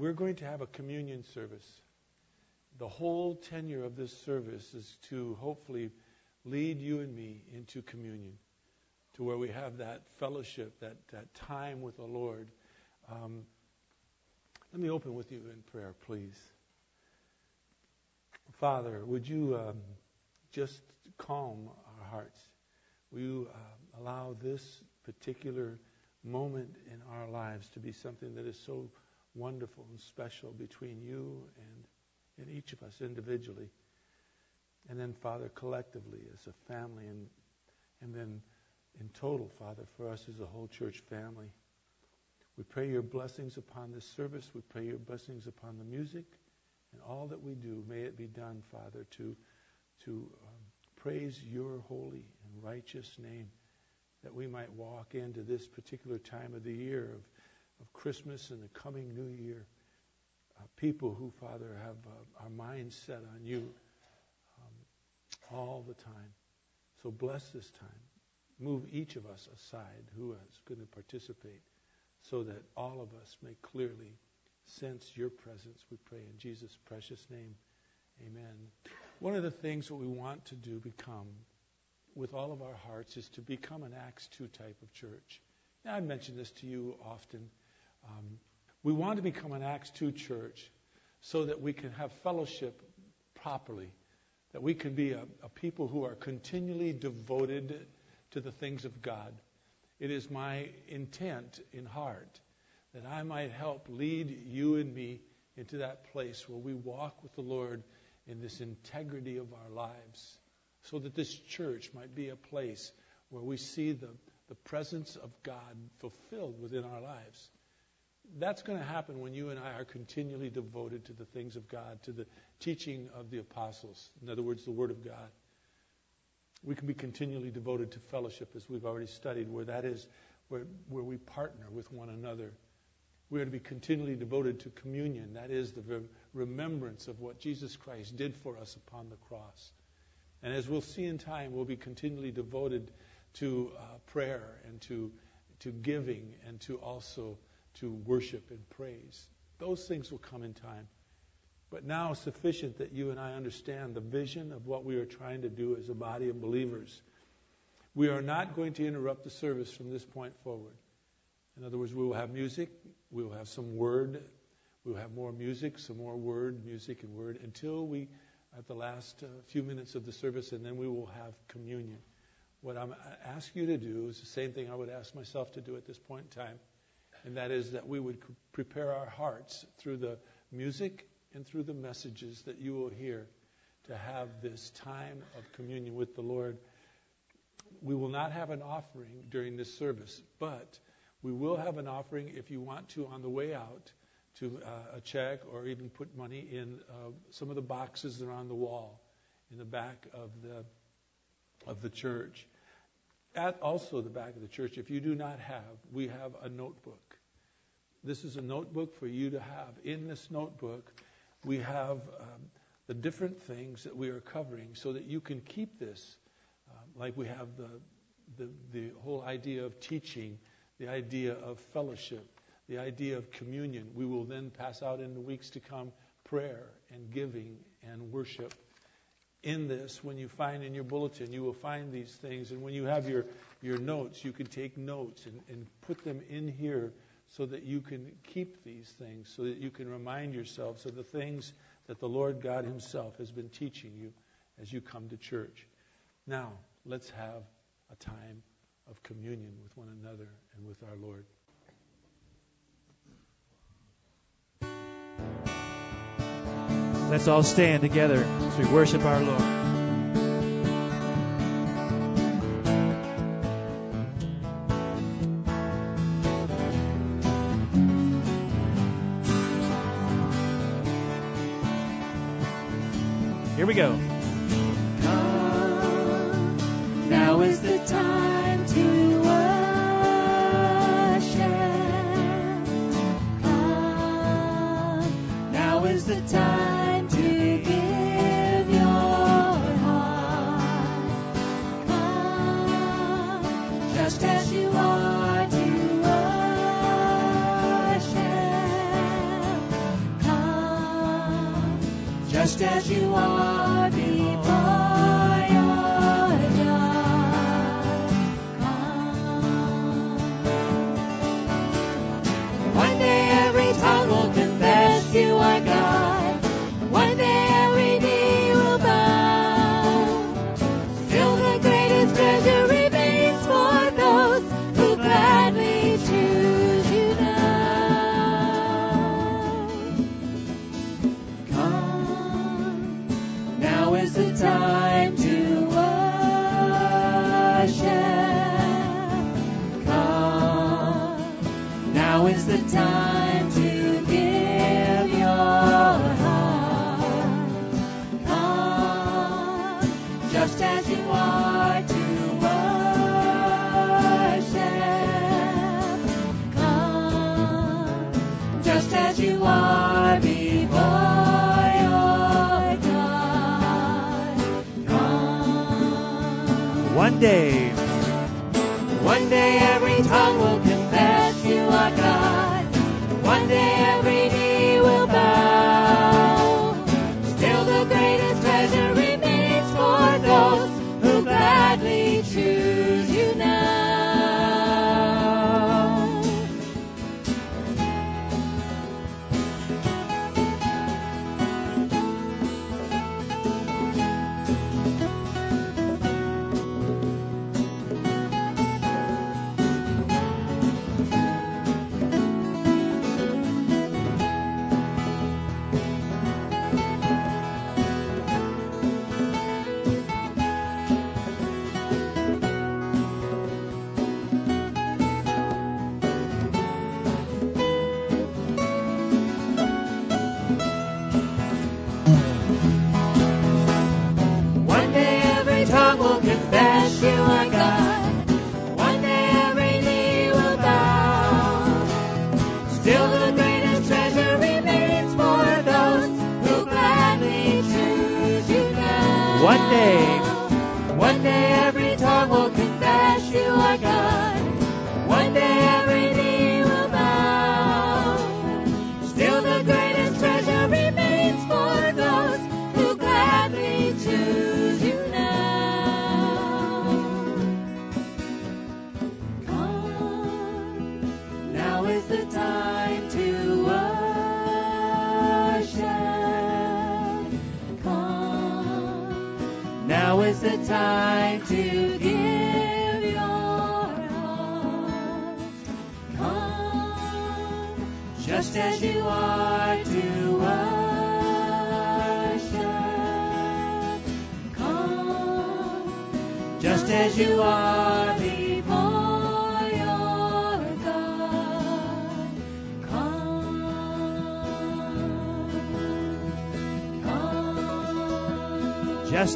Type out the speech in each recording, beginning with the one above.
we're going to have a communion service. The whole tenure of this service is to hopefully lead you and me into communion, to where we have that fellowship, that, that time with the Lord. Um, let me open with you in prayer, please. Father, would you um, just calm our hearts? Will you uh, allow this particular moment in our lives to be something that is so wonderful and special between you and, and each of us individually? And then, Father, collectively as a family, and, and then in total, Father, for us as a whole church family. We pray your blessings upon this service. We pray your blessings upon the music and all that we do. May it be done, Father, to, to um, praise your holy and righteous name, that we might walk into this particular time of the year of, of Christmas and the coming new year. Uh, people who, Father, have uh, our minds set on you um, all the time. So bless this time. Move each of us aside who is going to participate so that all of us may clearly sense your presence, we pray in Jesus' precious name. Amen. One of the things that we want to do become with all of our hearts is to become an Acts 2 type of church. Now, I mention this to you often. Um, we want to become an Acts 2 church so that we can have fellowship properly, that we can be a, a people who are continually devoted to the things of God. It is my intent in heart that I might help lead you and me into that place where we walk with the Lord in this integrity of our lives, so that this church might be a place where we see the, the presence of God fulfilled within our lives. That's going to happen when you and I are continually devoted to the things of God, to the teaching of the apostles. In other words, the Word of God. We can be continually devoted to fellowship, as we've already studied, where that is where, where we partner with one another we are to be continually devoted to communion. That is the remembrance of what Jesus Christ did for us upon the cross. And as we'll see in time, we'll be continually devoted to uh, prayer and to, to giving and to also to worship and praise. Those things will come in time. But now sufficient that you and I understand the vision of what we are trying to do as a body of believers. We are not going to interrupt the service from this point forward. In other words, we will have music, we will have some word, we will have more music, some more word, music, and word until we, at the last uh, few minutes of the service, and then we will have communion. What I'm asking you to do is the same thing I would ask myself to do at this point in time, and that is that we would prepare our hearts through the music and through the messages that you will hear to have this time of communion with the Lord. We will not have an offering during this service, but we will have an offering if you want to on the way out to uh, a check or even put money in uh, some of the boxes that are on the wall in the back of the of the church. At also the back of the church, if you do not have, we have a notebook. This is a notebook for you to have. In this notebook, we have um, the different things that we are covering so that you can keep this. Um, like we have the, the, the whole idea of teaching the idea of fellowship, the idea of communion. We will then pass out in the weeks to come prayer and giving and worship. In this, when you find in your bulletin, you will find these things. And when you have your, your notes, you can take notes and, and put them in here so that you can keep these things, so that you can remind yourselves of the things that the Lord God Himself has been teaching you as you come to church. Now, let's have a time of communion with one another and with our Lord. Let's all stand together as we worship our Lord. Go.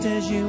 As you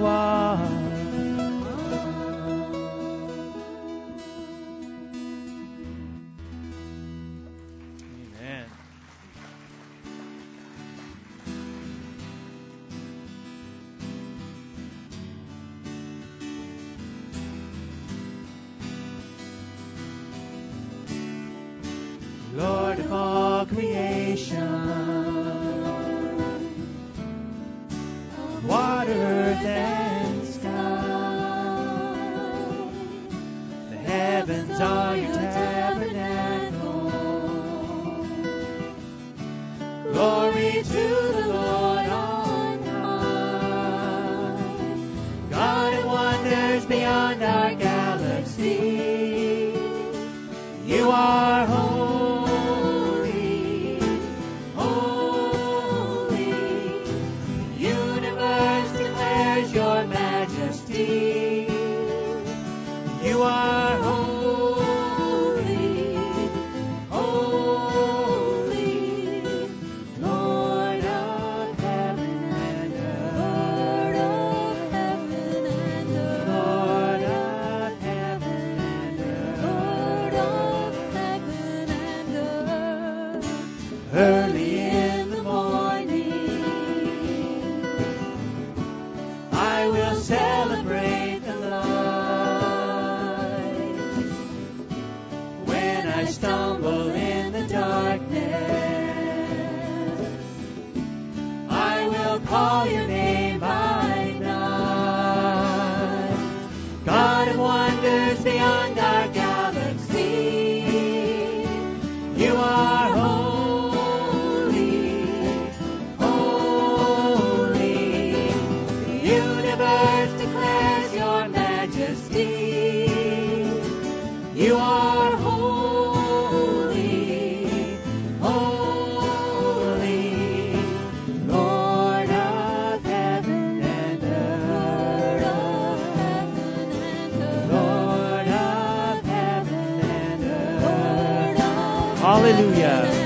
Hallelujah.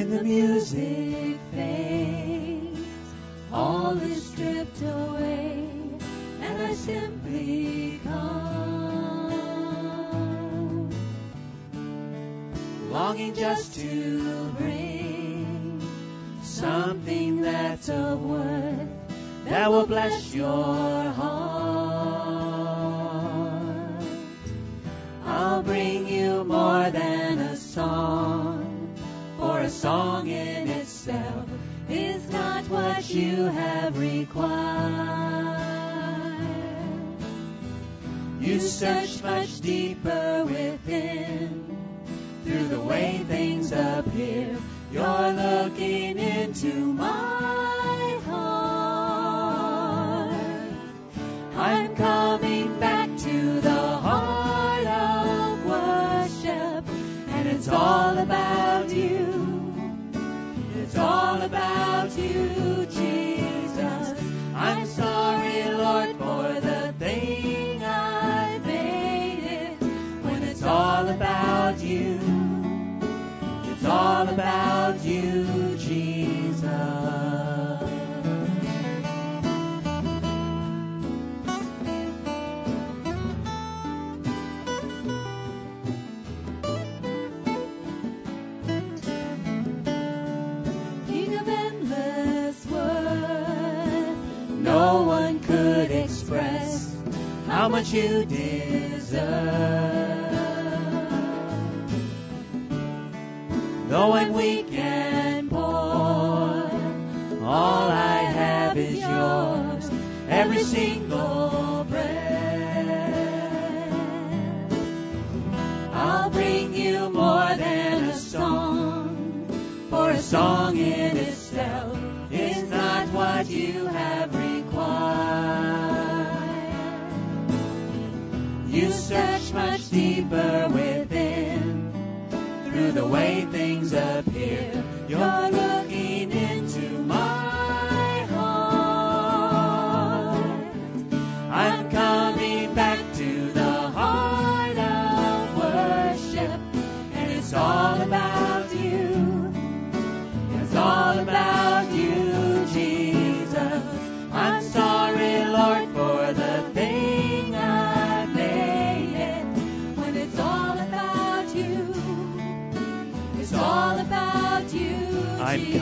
When the music fades, all is stripped away, and I simply come, longing just to much you deserve. Though I'm weak deeper within, through the way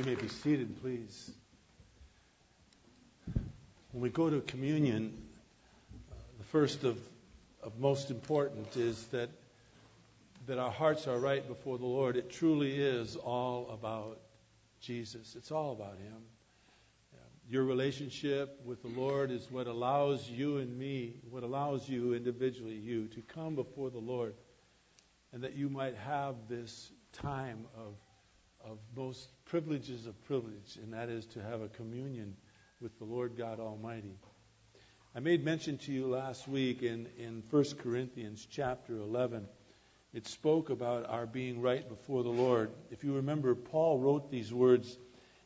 You may be seated, please. When we go to communion, uh, the first of, of most important is that that our hearts are right before the Lord. It truly is all about Jesus. It's all about Him. Your relationship with the Lord is what allows you and me, what allows you individually, you, to come before the Lord, and that you might have this time of of most privileges of privilege, and that is to have a communion with the Lord God Almighty. I made mention to you last week in, in 1 Corinthians chapter 11. It spoke about our being right before the Lord. If you remember, Paul wrote these words,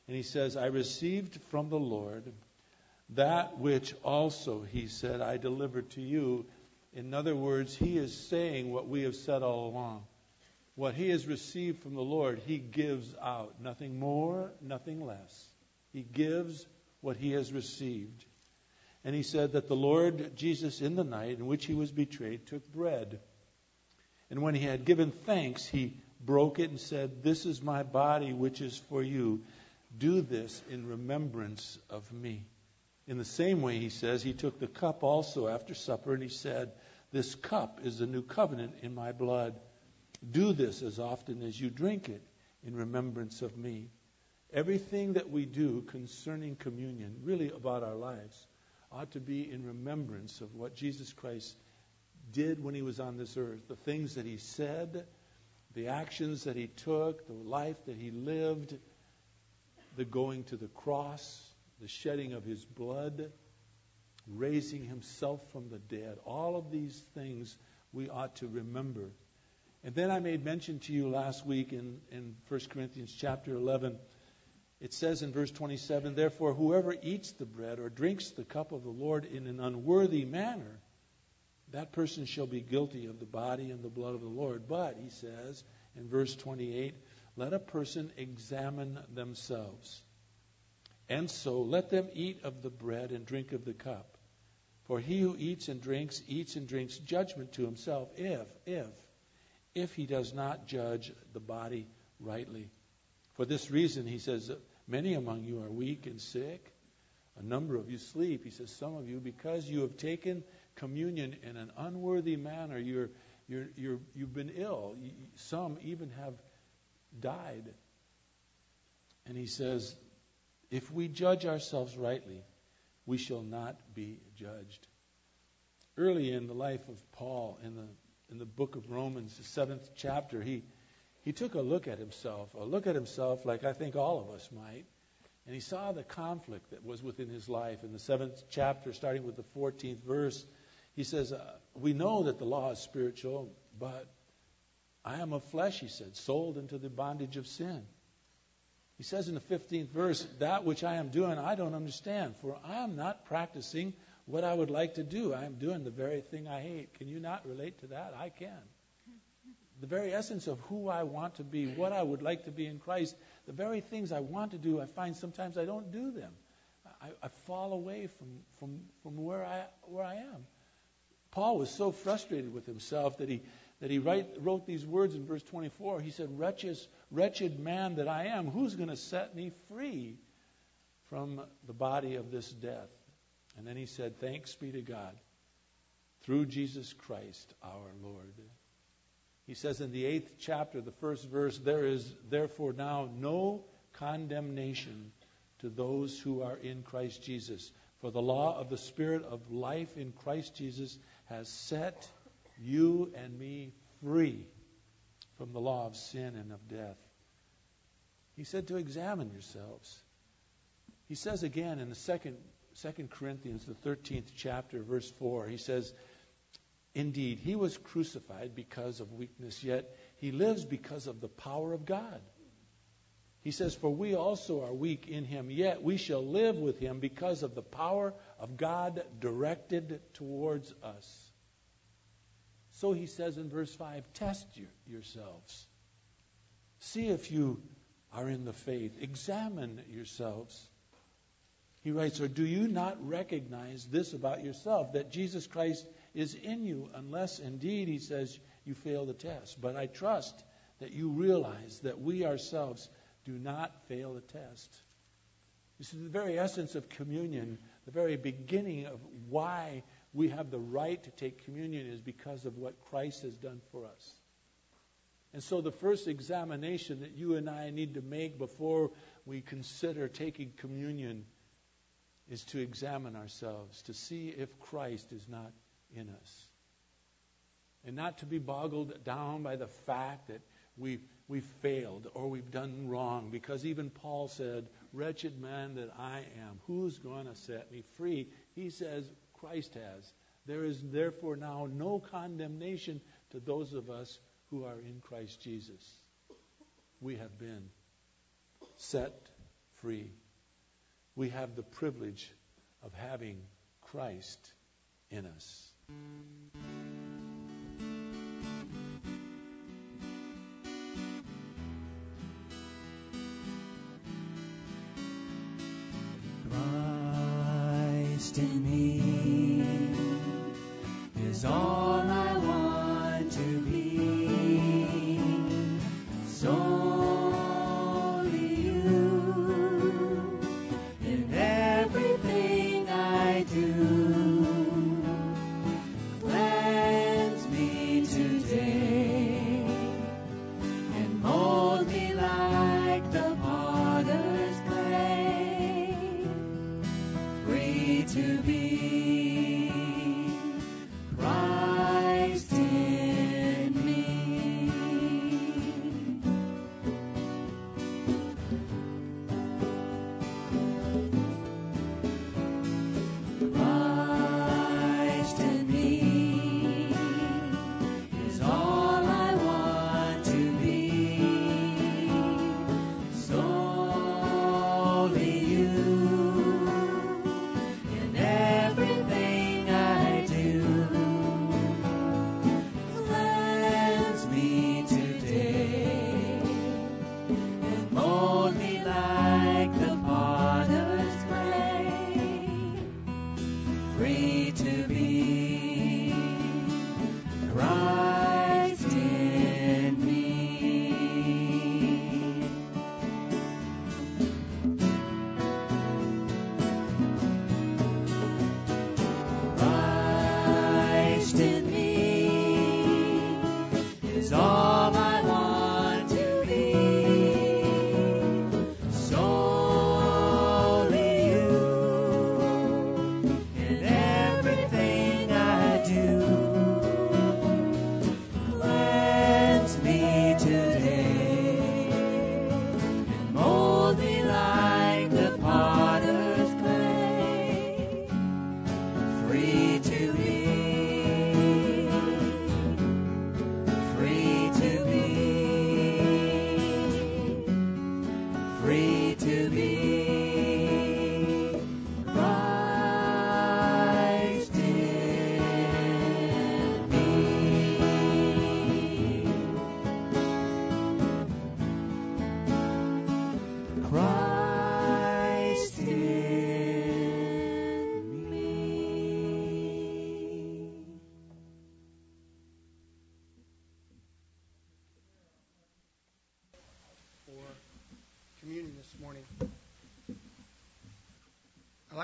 and he says, I received from the Lord that which also, he said, I delivered to you. In other words, he is saying what we have said all along. What he has received from the Lord, he gives out. Nothing more, nothing less. He gives what he has received. And he said that the Lord Jesus, in the night in which he was betrayed, took bread. And when he had given thanks, he broke it and said, This is my body, which is for you. Do this in remembrance of me. In the same way, he says, he took the cup also after supper, and he said, This cup is the new covenant in my blood. Do this as often as you drink it in remembrance of me. Everything that we do concerning communion, really about our lives, ought to be in remembrance of what Jesus Christ did when he was on this earth. The things that he said, the actions that he took, the life that he lived, the going to the cross, the shedding of his blood, raising himself from the dead. All of these things we ought to remember. And then I made mention to you last week in, in 1 Corinthians chapter 11. It says in verse 27 Therefore, whoever eats the bread or drinks the cup of the Lord in an unworthy manner, that person shall be guilty of the body and the blood of the Lord. But, he says in verse 28, let a person examine themselves. And so let them eat of the bread and drink of the cup. For he who eats and drinks, eats and drinks judgment to himself, if, if, if he does not judge the body rightly. For this reason, he says, many among you are weak and sick. A number of you sleep. He says, some of you, because you have taken communion in an unworthy manner, you're, you're, you're, you've been ill. Some even have died. And he says, if we judge ourselves rightly, we shall not be judged. Early in the life of Paul, in the in the book of Romans, the seventh chapter, he he took a look at himself, a look at himself like I think all of us might. And he saw the conflict that was within his life. In the seventh chapter, starting with the 14th verse, he says, uh, We know that the law is spiritual, but I am of flesh, he said, sold into the bondage of sin. He says in the 15th verse, That which I am doing, I don't understand, for I am not practicing what I would like to do. I am doing the very thing I hate. Can you not relate to that? I can. The very essence of who I want to be, what I would like to be in Christ, the very things I want to do, I find sometimes I don't do them. I, I fall away from, from, from where, I, where I am. Paul was so frustrated with himself that he, that he write, wrote these words in verse 24. He said, Wretched, wretched man that I am, who's going to set me free from the body of this death? And then he said, Thanks be to God through Jesus Christ our Lord. He says in the eighth chapter, the first verse, There is therefore now no condemnation to those who are in Christ Jesus. For the law of the Spirit of life in Christ Jesus has set you and me free from the law of sin and of death. He said to examine yourselves. He says again in the second, second Corinthians, the 13th chapter, verse 4, he says, Indeed, he was crucified because of weakness, yet he lives because of the power of God. He says, For we also are weak in him, yet we shall live with him because of the power of God directed towards us. So he says in verse 5 Test your, yourselves. See if you are in the faith. Examine yourselves. He writes, Or do you not recognize this about yourself, that Jesus Christ is in you, unless indeed, he says, you fail the test. But I trust that you realize that we ourselves do not fail the test. This is the very essence of communion, the very beginning of why we have the right to take communion is because of what Christ has done for us. And so the first examination that you and I need to make before we consider taking communion is to examine ourselves, to see if Christ is not in us. And not to be boggled down by the fact that we've, we've failed or we've done wrong. Because even Paul said, Wretched man that I am, who's going to set me free? He says, Christ has. There is therefore now no condemnation to those of us who are in Christ Jesus. We have been set free. We have the privilege of having Christ in us. Christ in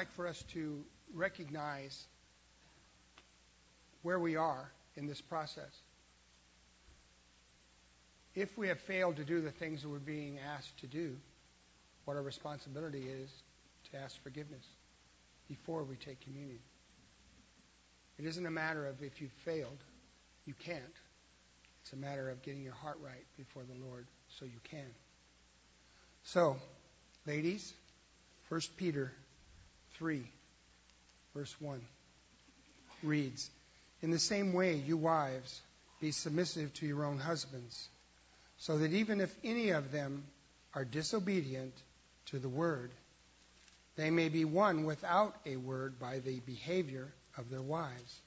like for us to recognize where we are in this process. If we have failed to do the things that we're being asked to do, what our responsibility is to ask forgiveness before we take communion. It isn't a matter of if you've failed, you can't. It's a matter of getting your heart right before the Lord so you can. So, ladies, 1 Peter 3, verse 1 reads In the same way, you wives, be submissive to your own husbands, so that even if any of them are disobedient to the word, they may be won without a word by the behavior of their wives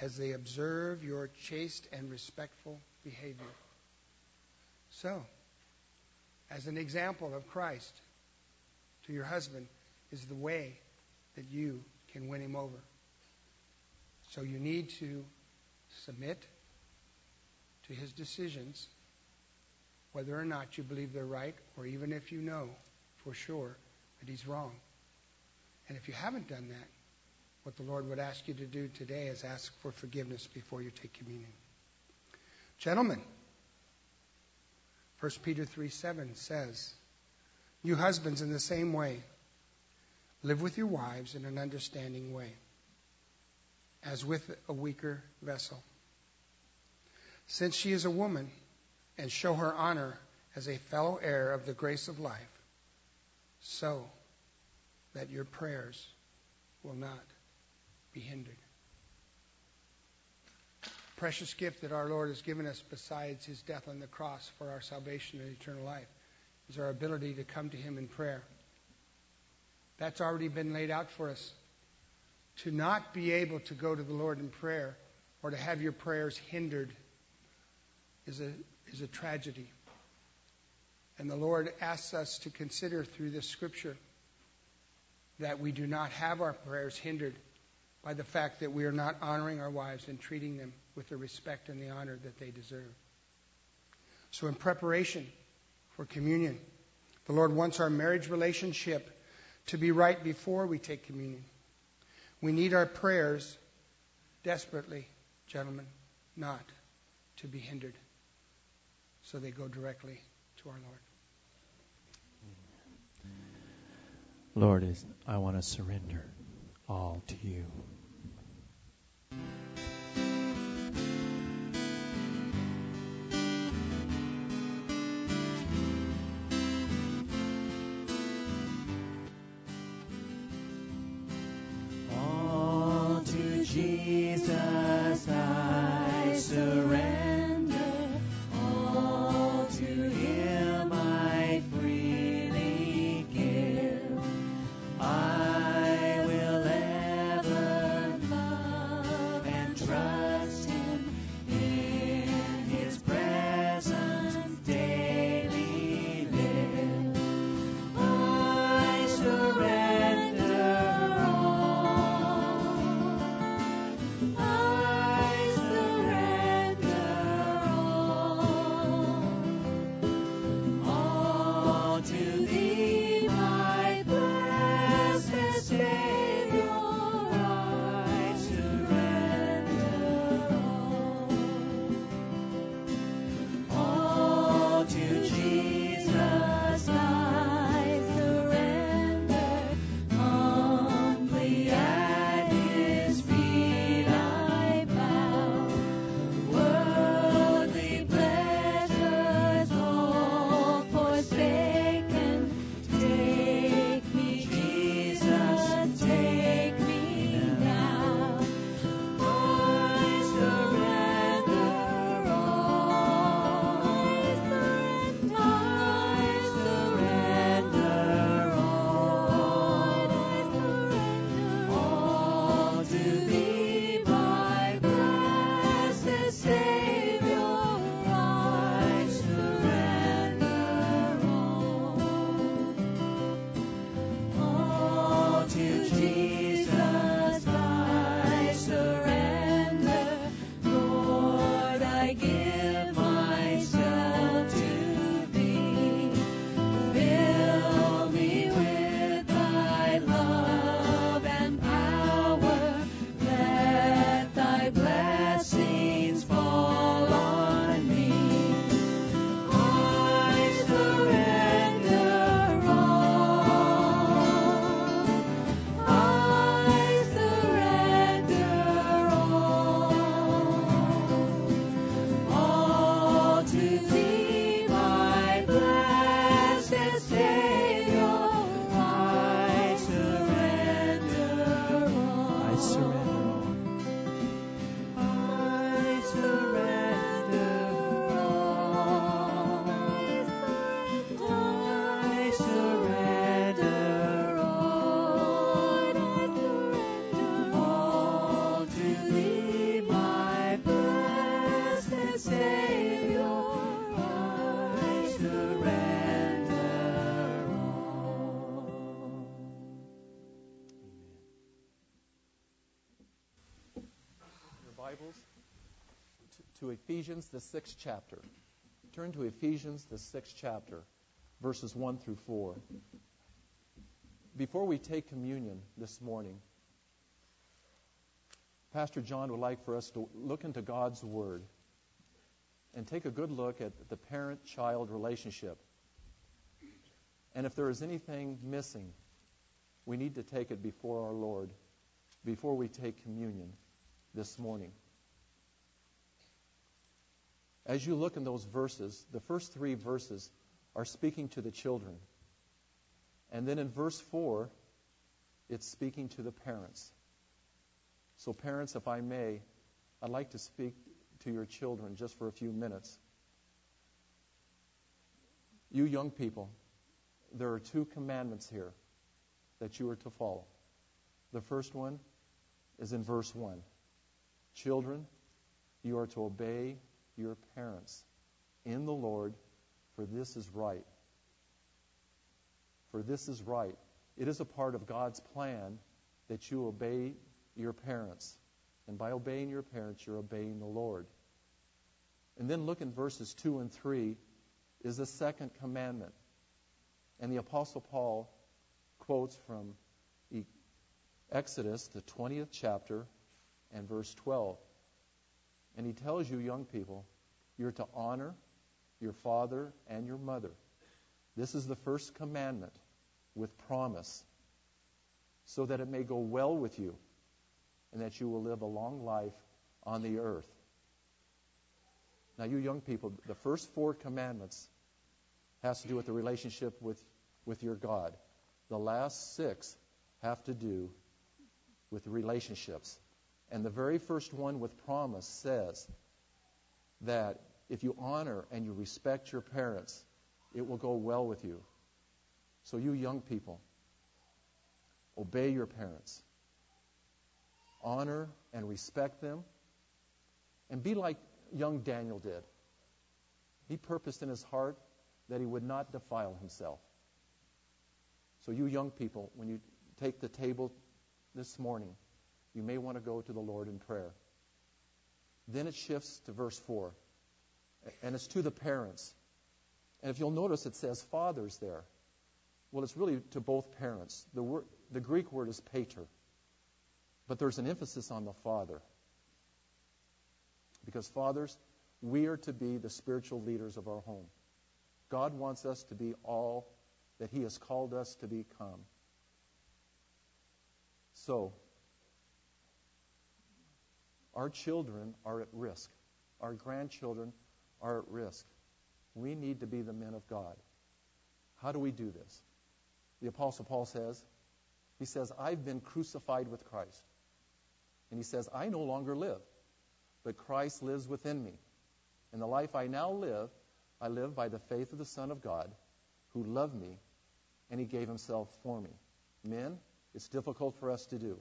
as they observe your chaste and respectful behavior. So, as an example of Christ to your husband is the way that you can win him over. So you need to submit to his decisions, whether or not you believe they're right, or even if you know for sure that he's wrong. And if you haven't done that, what the Lord would ask you to do today is ask for forgiveness before you take communion. Gentlemen, 1 Peter 3 7 says, You husbands, in the same way, live with your wives in an understanding way, as with a weaker vessel. Since she is a woman, and show her honor as a fellow heir of the grace of life, so that your prayers will not be hindered. Precious gift that our Lord has given us besides his death on the cross for our salvation and eternal life is our ability to come to him in prayer. That's already been laid out for us. To not be able to go to the Lord in prayer or to have your prayers hindered is a, is a tragedy. And the Lord asks us to consider through this scripture that we do not have our prayers hindered by the fact that we are not honoring our wives and treating them with the respect and the honor that they deserve. So, in preparation for communion, the Lord wants our marriage relationship to be right before we take communion. We need our prayers desperately, gentlemen, not to be hindered so they go directly to our Lord. Lord, I want to surrender all to you. The sixth chapter. Turn to Ephesians, the sixth chapter, verses 1 through 4. Before we take communion this morning, Pastor John would like for us to look into God's Word and take a good look at the parent child relationship. And if there is anything missing, we need to take it before our Lord before we take communion this morning. As you look in those verses, the first three verses are speaking to the children. And then in verse 4, it's speaking to the parents. So, parents, if I may, I'd like to speak to your children just for a few minutes. You young people, there are two commandments here that you are to follow. The first one is in verse 1. Children, you are to obey your parents in the Lord, for this is right. For this is right. It is a part of God's plan that you obey your parents. And by obeying your parents, you're obeying the Lord. And then look in verses 2 and 3 is the second commandment. And the Apostle Paul quotes from Exodus, the 20th chapter, and verse 12. And he tells you, young people, you're to honor your father and your mother. This is the first commandment with promise, so that it may go well with you and that you will live a long life on the earth. Now, you young people, the first four commandments has to do with the relationship with, with your God. The last six have to do with relationships. And the very first one with promise says that if you honor and you respect your parents, it will go well with you. So, you young people, obey your parents, honor and respect them, and be like young Daniel did. He purposed in his heart that he would not defile himself. So, you young people, when you take the table this morning, you may want to go to the Lord in prayer. Then it shifts to verse 4, and it's to the parents. And if you'll notice, it says fathers there. Well, it's really to both parents. The, word, the Greek word is pater, but there's an emphasis on the father. Because, fathers, we are to be the spiritual leaders of our home. God wants us to be all that He has called us to become. So, our children are at risk. Our grandchildren are at risk. We need to be the men of God. How do we do this? The Apostle Paul says, he says, I've been crucified with Christ. And he says, I no longer live, but Christ lives within me. In the life I now live, I live by the faith of the Son of God, who loved me, and he gave himself for me. Men, it's difficult for us to do.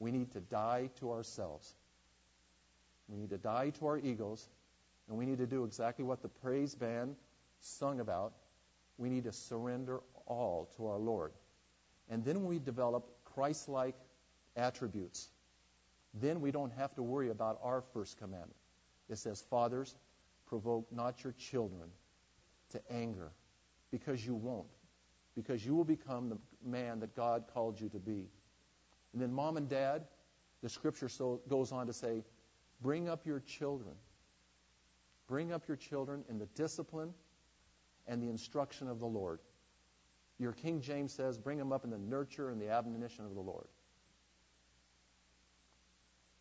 We need to die to ourselves. We need to die to our egos, and we need to do exactly what the praise band sung about. We need to surrender all to our Lord. And then we develop Christ like attributes. Then we don't have to worry about our first commandment. It says, Fathers, provoke not your children to anger, because you won't because you will become the man that God called you to be. And then, mom and dad, the scripture so goes on to say, bring up your children. Bring up your children in the discipline and the instruction of the Lord. Your King James says, bring them up in the nurture and the admonition of the Lord.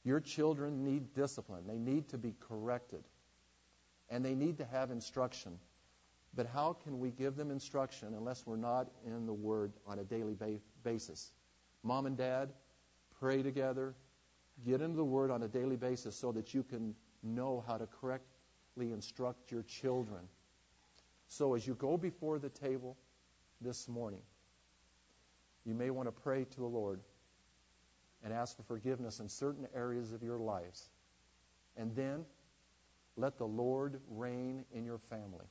Your children need discipline. They need to be corrected. And they need to have instruction. But how can we give them instruction unless we're not in the Word on a daily ba- basis? Mom and dad, pray together. Get into the Word on a daily basis so that you can know how to correctly instruct your children. So as you go before the table this morning, you may want to pray to the Lord and ask for forgiveness in certain areas of your lives. And then let the Lord reign in your family.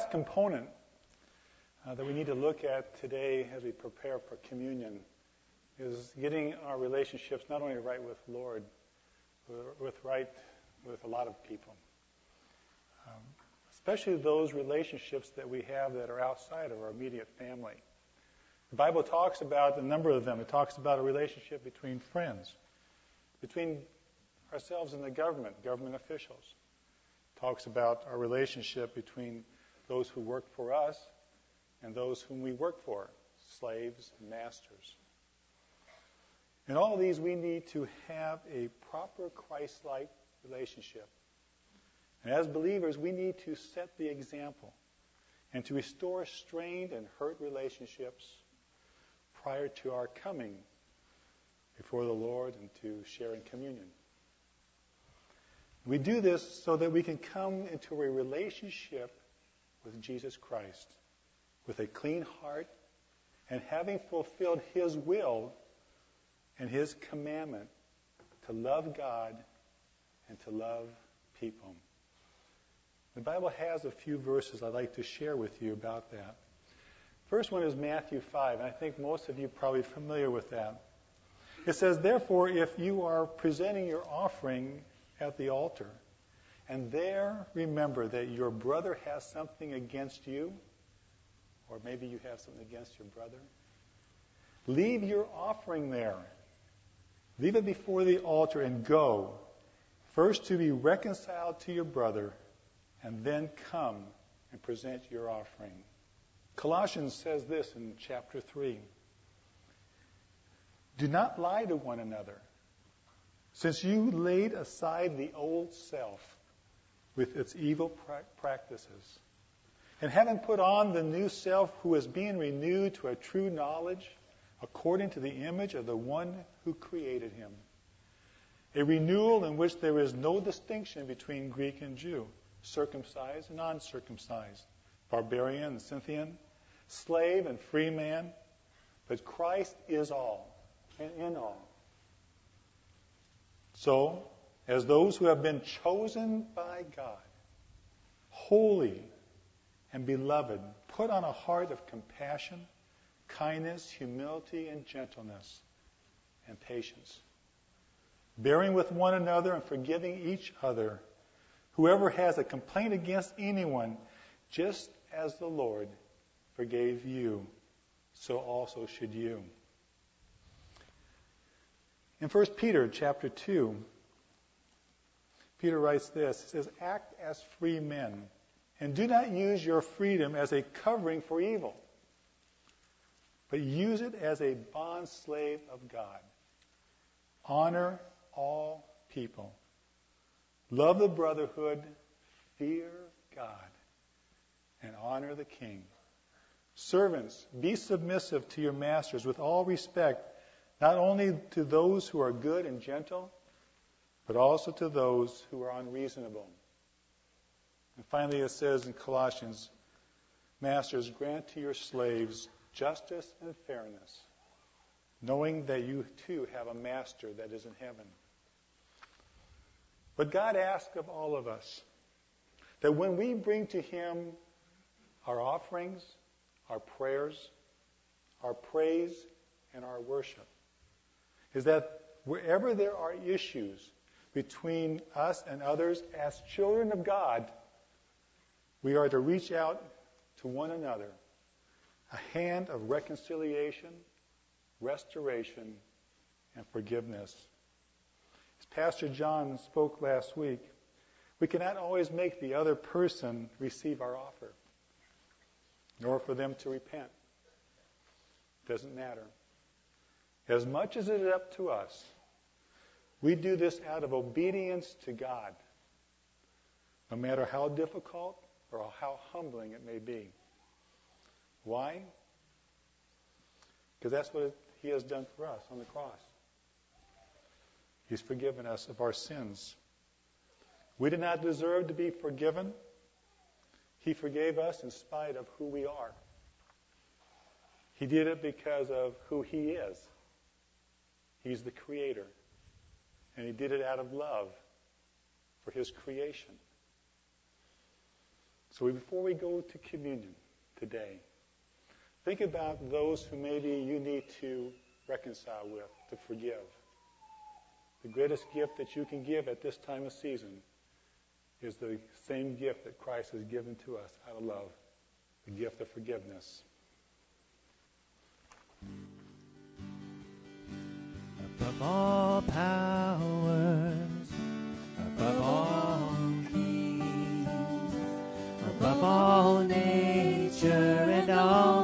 Last component uh, that we need to look at today as we prepare for communion is getting our relationships not only right with Lord, but with right with a lot of people. Um, especially those relationships that we have that are outside of our immediate family. The Bible talks about a number of them. It talks about a relationship between friends, between ourselves and the government, government officials. It talks about our relationship between those who work for us and those whom we work for, slaves and masters. In all of these, we need to have a proper Christ like relationship. And as believers, we need to set the example and to restore strained and hurt relationships prior to our coming before the Lord and to share in communion. We do this so that we can come into a relationship with Jesus Christ with a clean heart and having fulfilled His will and His commandment to love God and to love people. The Bible has a few verses I'd like to share with you about that. First one is Matthew 5, and I think most of you probably familiar with that. It says, Therefore, if you are presenting your offering at the altar, and there remember that your brother has something against you, or maybe you have something against your brother, leave your offering there. Leave it before the altar and go, first to be reconciled to your brother, and then come and present your offering. Colossians says this in chapter 3 Do not lie to one another, since you laid aside the old self with its evil pra- practices, and having put on the new self who is being renewed to a true knowledge according to the image of the one who created him. A renewal in which there is no distinction between Greek and Jew, circumcised and uncircumcised, barbarian and Scythian, slave and free man, but Christ is all and in all. So, as those who have been chosen by God, holy and beloved, put on a heart of compassion, kindness, humility, and gentleness, and patience, bearing with one another and forgiving each other. Whoever has a complaint against anyone, just as the Lord forgave you, so also should you. In 1 Peter chapter 2, Peter writes this. He says, Act as free men, and do not use your freedom as a covering for evil. but use it as a bond slave of God. Honor all people. Love the brotherhood. Fear God. And honor the king. Servants, be submissive to your masters with all respect, not only to those who are good and gentle, but also to those who are unreasonable. And finally, it says in Colossians, Masters, grant to your slaves justice and fairness, knowing that you too have a master that is in heaven. But God asks of all of us that when we bring to Him our offerings, our prayers, our praise, and our worship, is that wherever there are issues between us and others as children of God, we are to reach out to one another a hand of reconciliation, restoration, and forgiveness. As Pastor John spoke last week, we cannot always make the other person receive our offer, nor for them to repent. It doesn't matter. As much as it is up to us, we do this out of obedience to God, no matter how difficult or how humbling it may be. Why? Because that's what He has done for us on the cross. He's forgiven us of our sins. We did not deserve to be forgiven. He forgave us in spite of who we are. He did it because of who He is. He's the Creator. And He did it out of love for His creation. So before we go to communion today, think about those who maybe you need to reconcile with, to forgive. The greatest gift that you can give at this time of season is the same gift that Christ has given to us out of love, the gift of forgiveness. All powers, above all kings, above all nature and all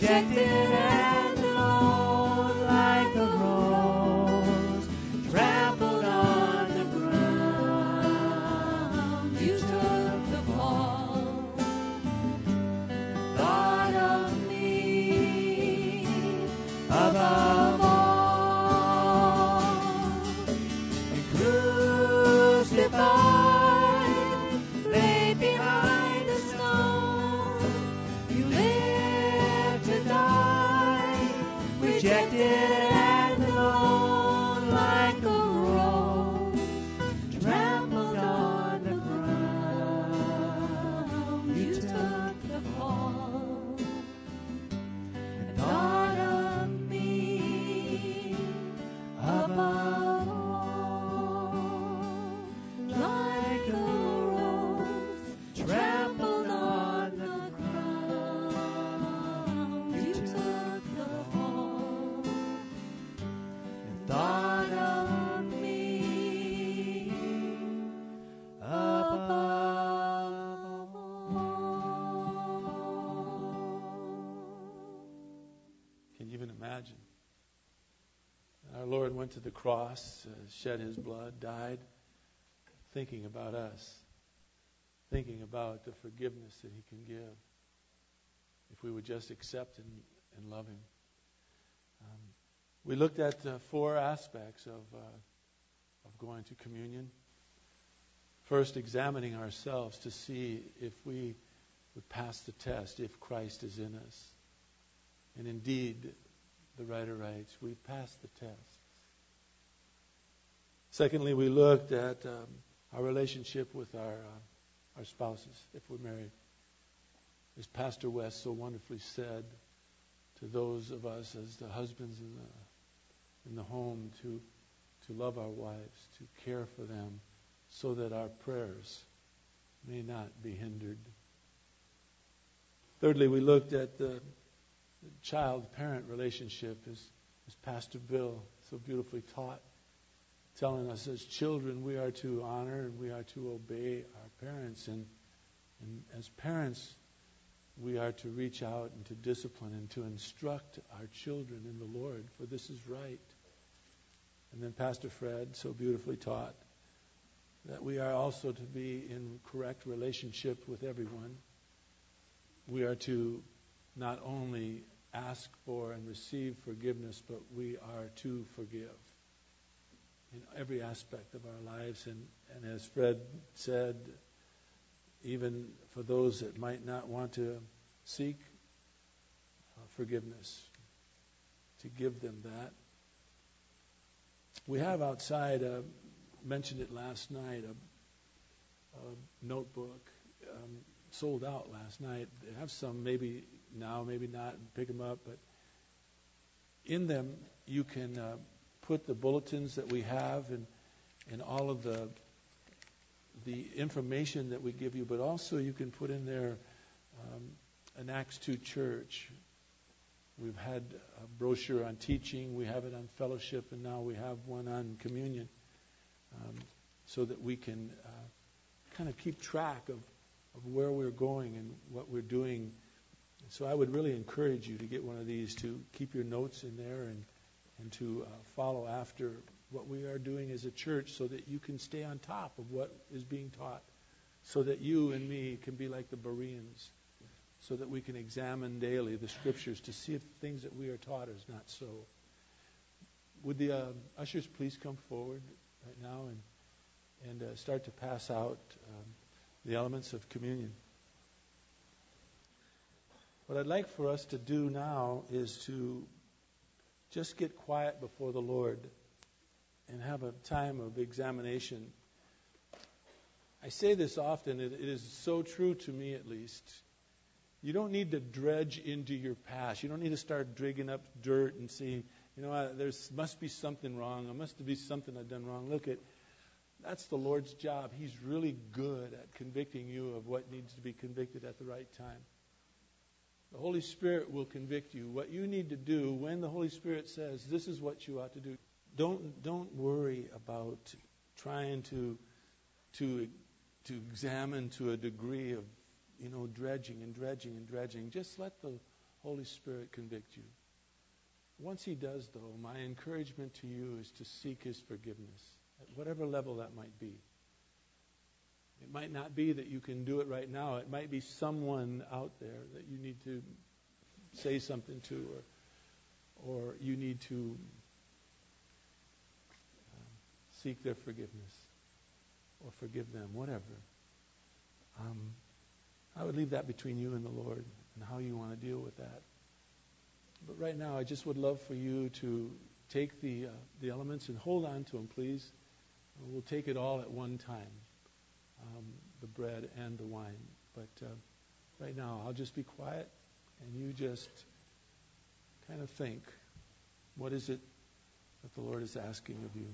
rejected. Went to the cross, uh, shed his blood, died, thinking about us, thinking about the forgiveness that he can give if we would just accept and, and love him. Um, we looked at uh, four aspects of, uh, of going to communion. First, examining ourselves to see if we would pass the test, if Christ is in us. And indeed, the writer writes, we passed the test. Secondly, we looked at um, our relationship with our, uh, our spouses, if we're married. As Pastor West so wonderfully said to those of us as the husbands in the, in the home to, to love our wives, to care for them, so that our prayers may not be hindered. Thirdly, we looked at the child parent relationship as, as Pastor Bill so beautifully taught, telling us as children we are to honor and we are to obey our parents. And, and as parents, we are to reach out and to discipline and to instruct our children in the Lord, for this is right. And then Pastor Fred so beautifully taught that we are also to be in correct relationship with everyone. We are to not only ask for and receive forgiveness, but we are to forgive in every aspect of our lives. And, and as Fred said, even for those that might not want to seek uh, forgiveness, to give them that. We have outside, uh, mentioned it last night, a, a notebook um, sold out last night. They have some maybe now, maybe not, pick them up, but in them you can uh, put the bulletins that we have and and all of the the information that we give you, but also you can put in there um, an Acts 2 church. We've had a brochure on teaching, we have it on fellowship, and now we have one on communion um, so that we can uh, kind of keep track of, of where we're going and what we're doing. So I would really encourage you to get one of these to keep your notes in there and, and to uh, follow after what we are doing as a church so that you can stay on top of what is being taught, so that you and me can be like the Bereans, so that we can examine daily the scriptures to see if the things that we are taught is not so. Would the uh, ushers please come forward right now and and uh, start to pass out um, the elements of communion? What I'd like for us to do now is to just get quiet before the Lord and have a time of examination. I say this often, it, is so true to me at least. You don't need to dredge into your past. You don't need to start digging up dirt and see, you know, uh, there must be something wrong. There must be something I've done wrong. Look at, that's the Lord's job. He's really good at convicting you of what needs to be convicted at the right time. The Holy Spirit will convict you. What you need to do when the Holy Spirit says, this is what you ought to do, don't don't worry about trying to to to examine to a degree of you know dredging and dredging and dredging. Just let the Holy Spirit convict you. Once He does, though, my encouragement to you is to seek His forgiveness at whatever level that might be. It might not be that you can do it right now. It might be someone out there that you need to say something to, or or you need to seek their forgiveness or forgive them, whatever. Um, I would leave that between you and the Lord and how you want to deal with that. But right now, I just would love for you to take the uh, the elements and hold on to them, please. We'll take it all at one time, um, the bread and the wine. But uh, right now, I'll just be quiet, and you just kind of think, what is it that the Lord is asking of you?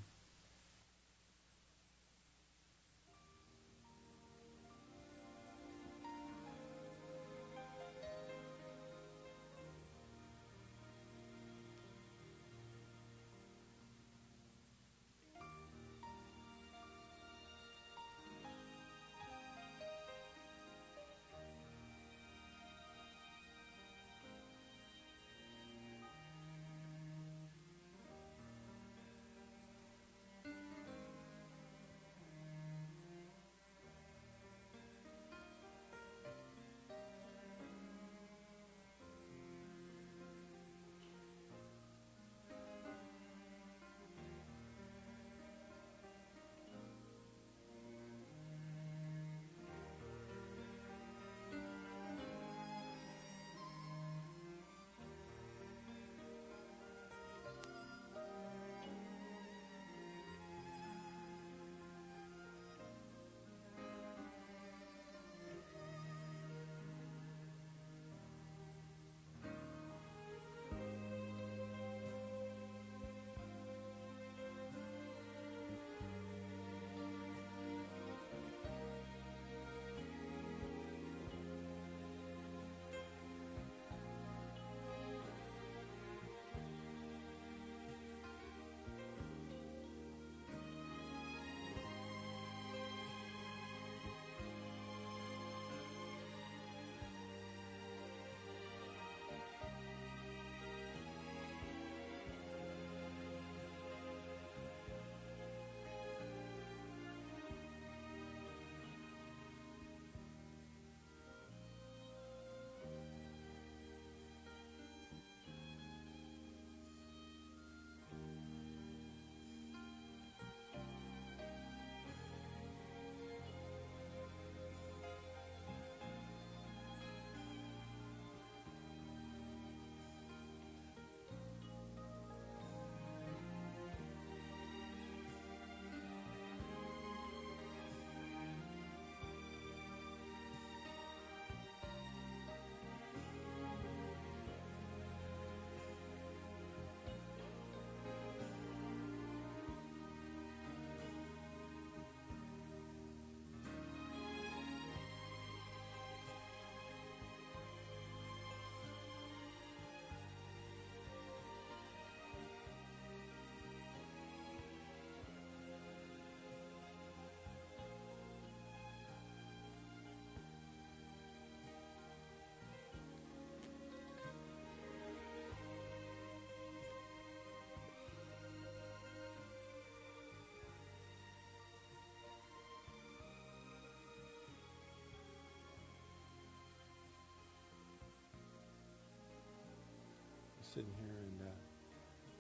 Sitting here and uh,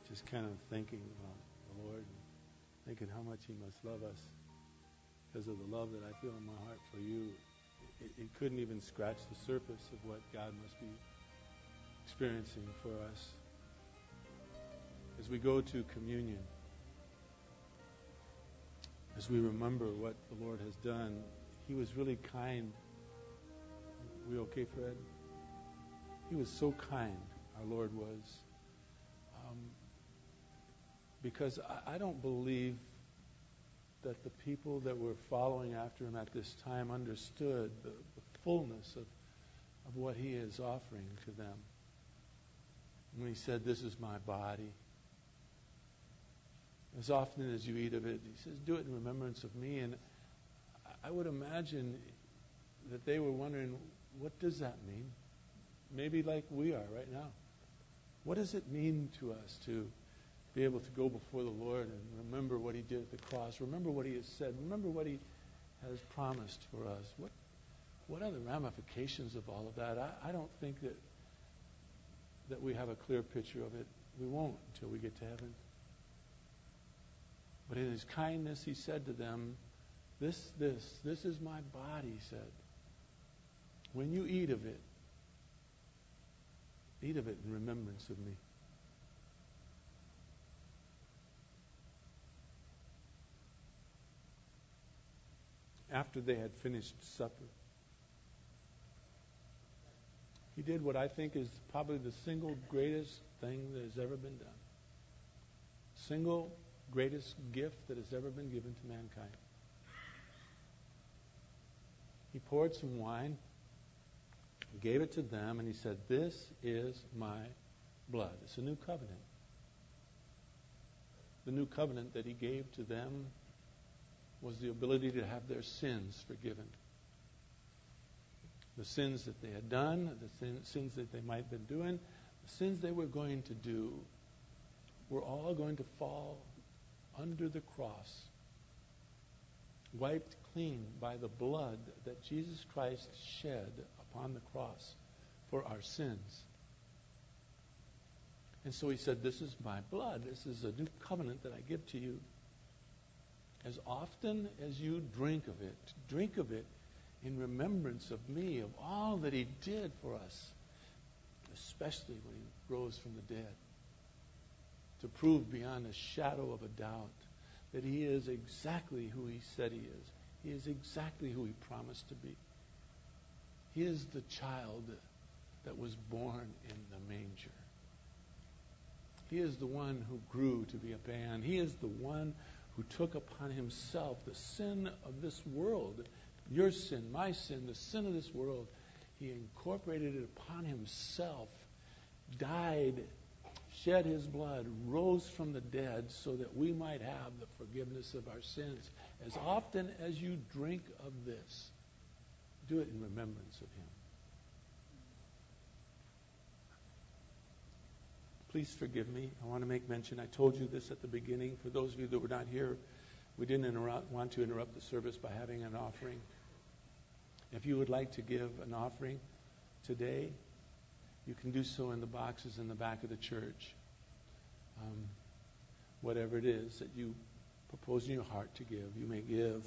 just kind of thinking about the Lord and thinking how much He must love us because of the love that I feel in my heart for you. It, it couldn't even scratch the surface of what God must be experiencing for us. As we go to communion, as we remember what the Lord has done, He was really kind. We okay, Fred? He was so kind, our Lord was. Um, because I, I don't believe that the people that were following after him at this time understood the, the fullness of, of what he is offering to them. When he said, This is my body. As often as you eat of it, he says, Do it in remembrance of me. And I would imagine that they were wondering, What does that mean? Maybe like we are right now. What does it mean to us to be able to go before the Lord and remember what He did at the cross? Remember what He has said. Remember what He has promised for us. What, what are the ramifications of all of that? I, I don't think that that we have a clear picture of it. We won't until we get to heaven. But in his kindness, he said to them, This, this, this is my body, he said. When you eat of it, eat of it in remembrance of me. After they had finished supper, he did what I think is probably the single greatest thing that has ever been done. Single greatest gift that has ever been given to mankind. He poured some wine, gave it to them, and he said, This is my blood. It's a new covenant. The new covenant that he gave to them was the ability to have their sins forgiven the sins that they had done, the sin, sins that they might have been doing, the sins they were going to do, were all going to fall under the cross, wiped clean by the blood that Jesus Christ shed upon the cross for our sins. And so he said, This is my blood. This is a new covenant that I give to you. As often as you drink of it, drink of it in remembrance of me, of all that he did for us, especially when he rose from the dead, to prove beyond a shadow of a doubt that he is exactly who he said he is. He is exactly who he promised to be. He is the child that was born in the manger. He is the one who grew to be a man. He is the one who took upon himself the sin of this world your sin, my sin, the sin of this world, he incorporated it upon himself, died, shed his blood, rose from the dead so that we might have the forgiveness of our sins. As often as you drink of this, do it in remembrance of him. Please forgive me. I want to make mention. I told you this at the beginning. For those of you that were not here, we didn't interrupt, want to interrupt the service by having an offering. If you would like to give an offering today, you can do so in the boxes in the back of the church. Um, whatever it is that you propose in your heart to give, you may give.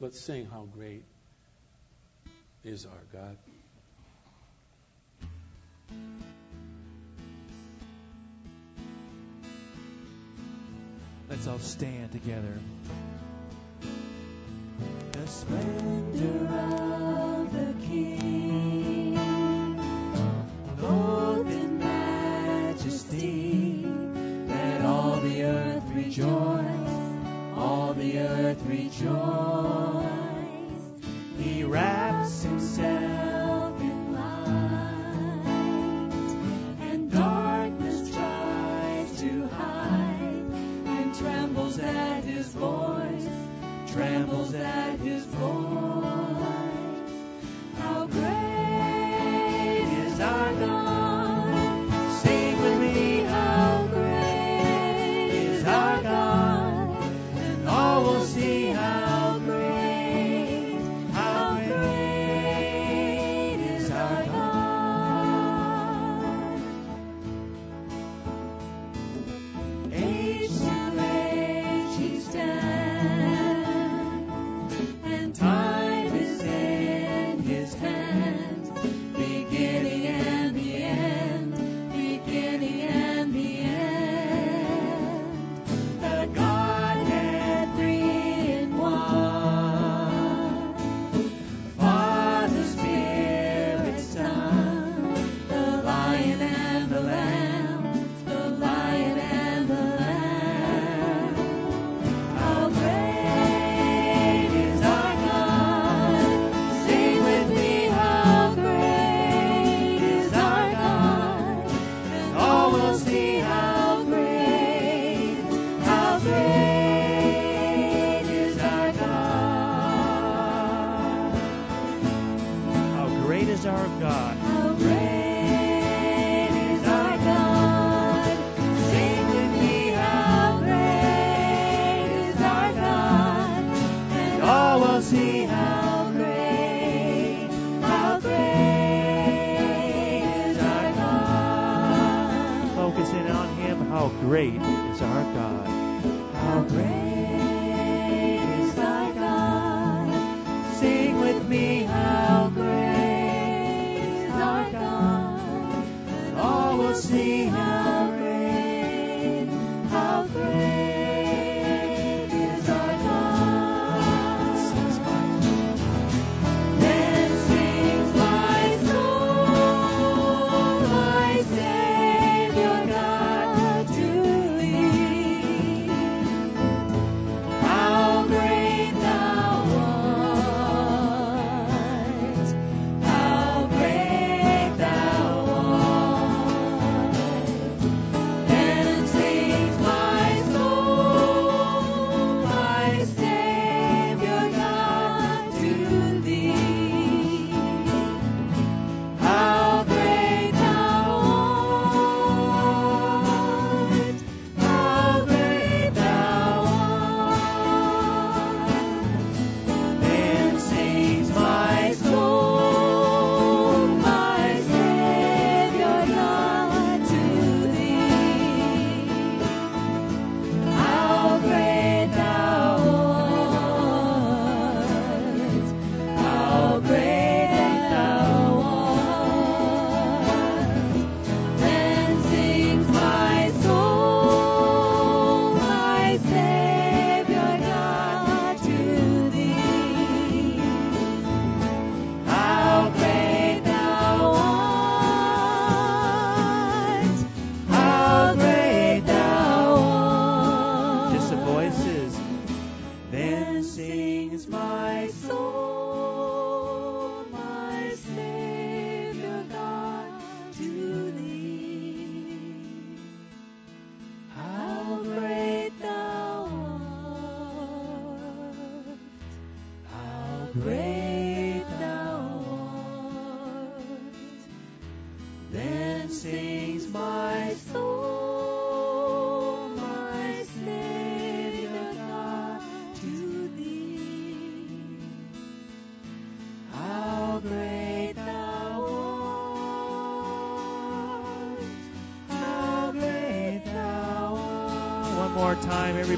Let's sing how great is our God. Let's all stand together The splendor of the King, clothed in majesty. Let all the earth rejoice, all the earth rejoice.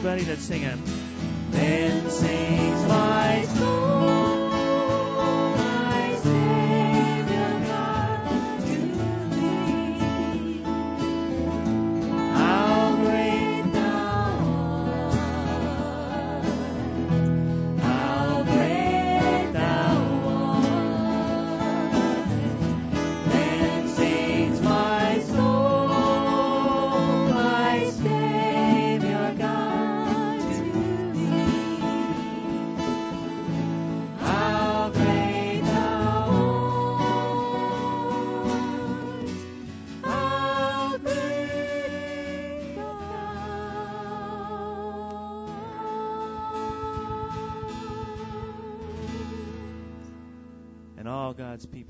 everybody that's singing.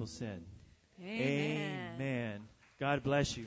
people said, Amen. Amen. God bless you.